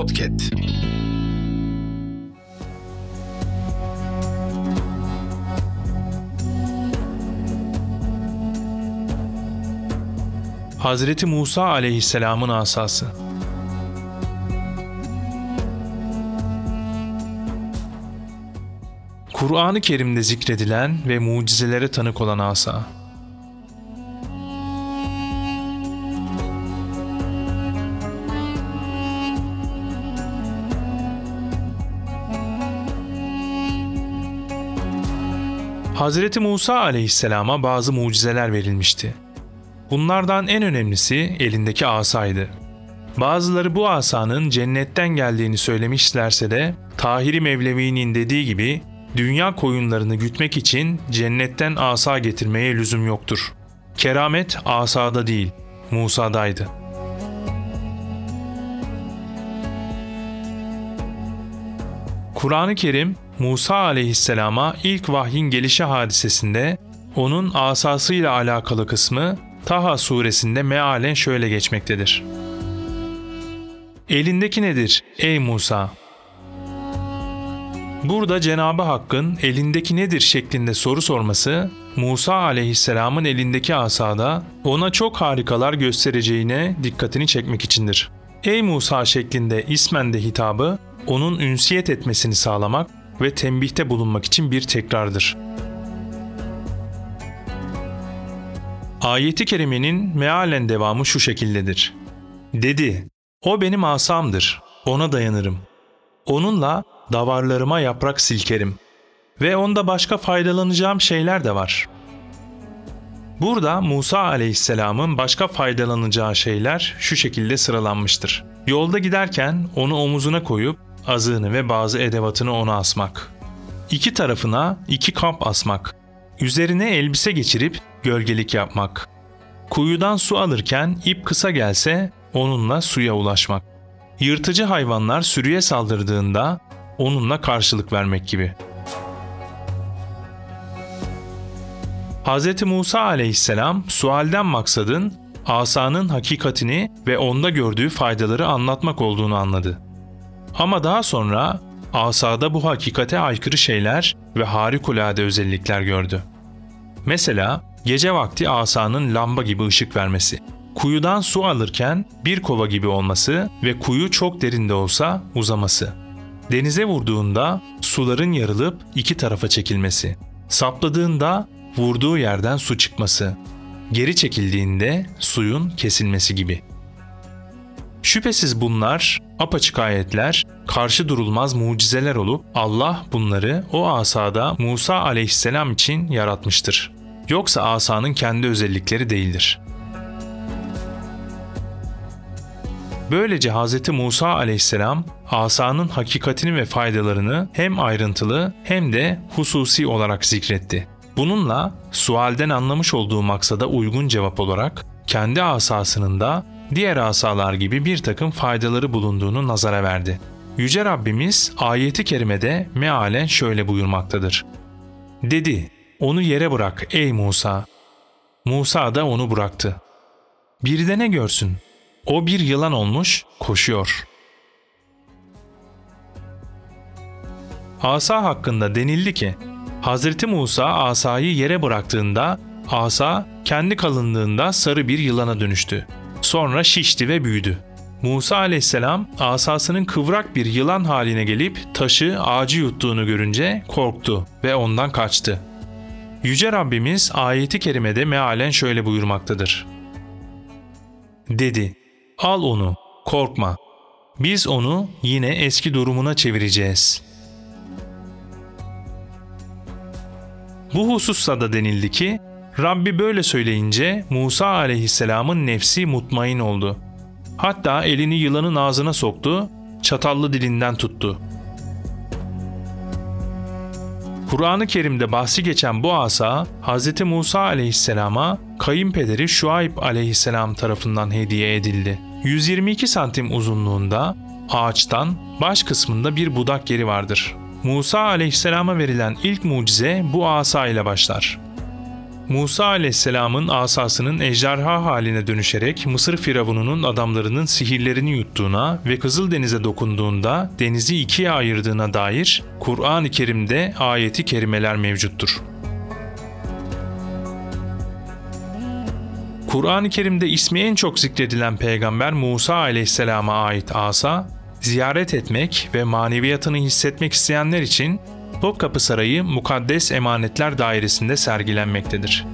Podcast. Hazreti Musa aleyhisselamın asası. Kur'an-ı Kerim'de zikredilen ve mucizelere tanık olan asa. Hazreti Musa aleyhisselama bazı mucizeler verilmişti. Bunlardan en önemlisi elindeki asaydı. Bazıları bu asanın cennetten geldiğini söylemişlerse de Tahiri Mevlevi'nin dediği gibi dünya koyunlarını gütmek için cennetten asa getirmeye lüzum yoktur. Keramet asada değil, Musa'daydı. Kur'an-ı Kerim Musa aleyhisselama ilk vahyin gelişi hadisesinde onun asasıyla alakalı kısmı Taha suresinde mealen şöyle geçmektedir. Elindeki nedir ey Musa? Burada Cenabı Hakk'ın elindeki nedir şeklinde soru sorması Musa aleyhisselamın elindeki asada ona çok harikalar göstereceğine dikkatini çekmek içindir. Ey Musa şeklinde ismen de hitabı onun ünsiyet etmesini sağlamak ve tembihte bulunmak için bir tekrardır. Ayeti kerimenin mealen devamı şu şekildedir. Dedi, o benim asamdır, ona dayanırım. Onunla davarlarıma yaprak silkerim ve onda başka faydalanacağım şeyler de var. Burada Musa aleyhisselamın başka faydalanacağı şeyler şu şekilde sıralanmıştır. Yolda giderken onu omuzuna koyup azığını ve bazı edevatını ona asmak. İki tarafına iki kamp asmak. Üzerine elbise geçirip gölgelik yapmak. Kuyudan su alırken ip kısa gelse onunla suya ulaşmak. Yırtıcı hayvanlar sürüye saldırdığında onunla karşılık vermek gibi. Hz. Musa aleyhisselam sualden maksadın asanın hakikatini ve onda gördüğü faydaları anlatmak olduğunu anladı. Ama daha sonra asada bu hakikate aykırı şeyler ve harikulade özellikler gördü. Mesela gece vakti asanın lamba gibi ışık vermesi, kuyudan su alırken bir kova gibi olması ve kuyu çok derinde olsa uzaması, denize vurduğunda suların yarılıp iki tarafa çekilmesi, sapladığında vurduğu yerden su çıkması, geri çekildiğinde suyun kesilmesi gibi. Şüphesiz bunlar apaçık ayetler, karşı durulmaz mucizeler olup Allah bunları o asada Musa aleyhisselam için yaratmıştır. Yoksa asanın kendi özellikleri değildir. Böylece Hz. Musa aleyhisselam asanın hakikatini ve faydalarını hem ayrıntılı hem de hususi olarak zikretti. Bununla sualden anlamış olduğu maksada uygun cevap olarak kendi asasının da diğer asalar gibi bir takım faydaları bulunduğunu nazara verdi. Yüce Rabbimiz ayeti kerimede mealen şöyle buyurmaktadır. Dedi, onu yere bırak ey Musa. Musa da onu bıraktı. Bir de ne görsün? O bir yılan olmuş, koşuyor. Asa hakkında denildi ki, Hazreti Musa asayı yere bıraktığında asa kendi kalınlığında sarı bir yılana dönüştü. Sonra şişti ve büyüdü. Musa aleyhisselam asasının kıvrak bir yılan haline gelip taşı ağacı yuttuğunu görünce korktu ve ondan kaçtı. Yüce Rabbimiz ayeti kerimede mealen şöyle buyurmaktadır. Dedi, al onu, korkma. Biz onu yine eski durumuna çevireceğiz. Bu hususta da denildi ki, Rabbi böyle söyleyince Musa aleyhisselamın nefsi mutmain oldu. Hatta elini yılanın ağzına soktu, çatallı dilinden tuttu. Kur'an-ı Kerim'de bahsi geçen bu asa Hz. Musa aleyhisselama kayınpederi Şuayb aleyhisselam tarafından hediye edildi. 122 santim uzunluğunda ağaçtan baş kısmında bir budak yeri vardır. Musa aleyhisselama verilen ilk mucize bu asa ile başlar. Musa aleyhisselamın asasının ejderha haline dönüşerek Mısır firavununun adamlarının sihirlerini yuttuğuna ve Kızıldeniz'e dokunduğunda denizi ikiye ayırdığına dair Kur'an-ı Kerim'de ayeti kerimeler mevcuttur. Kur'an-ı Kerim'de ismi en çok zikredilen peygamber Musa aleyhisselama ait asa, ziyaret etmek ve maneviyatını hissetmek isteyenler için Topkapı Sarayı Mukaddes Emanetler Dairesi'nde sergilenmektedir.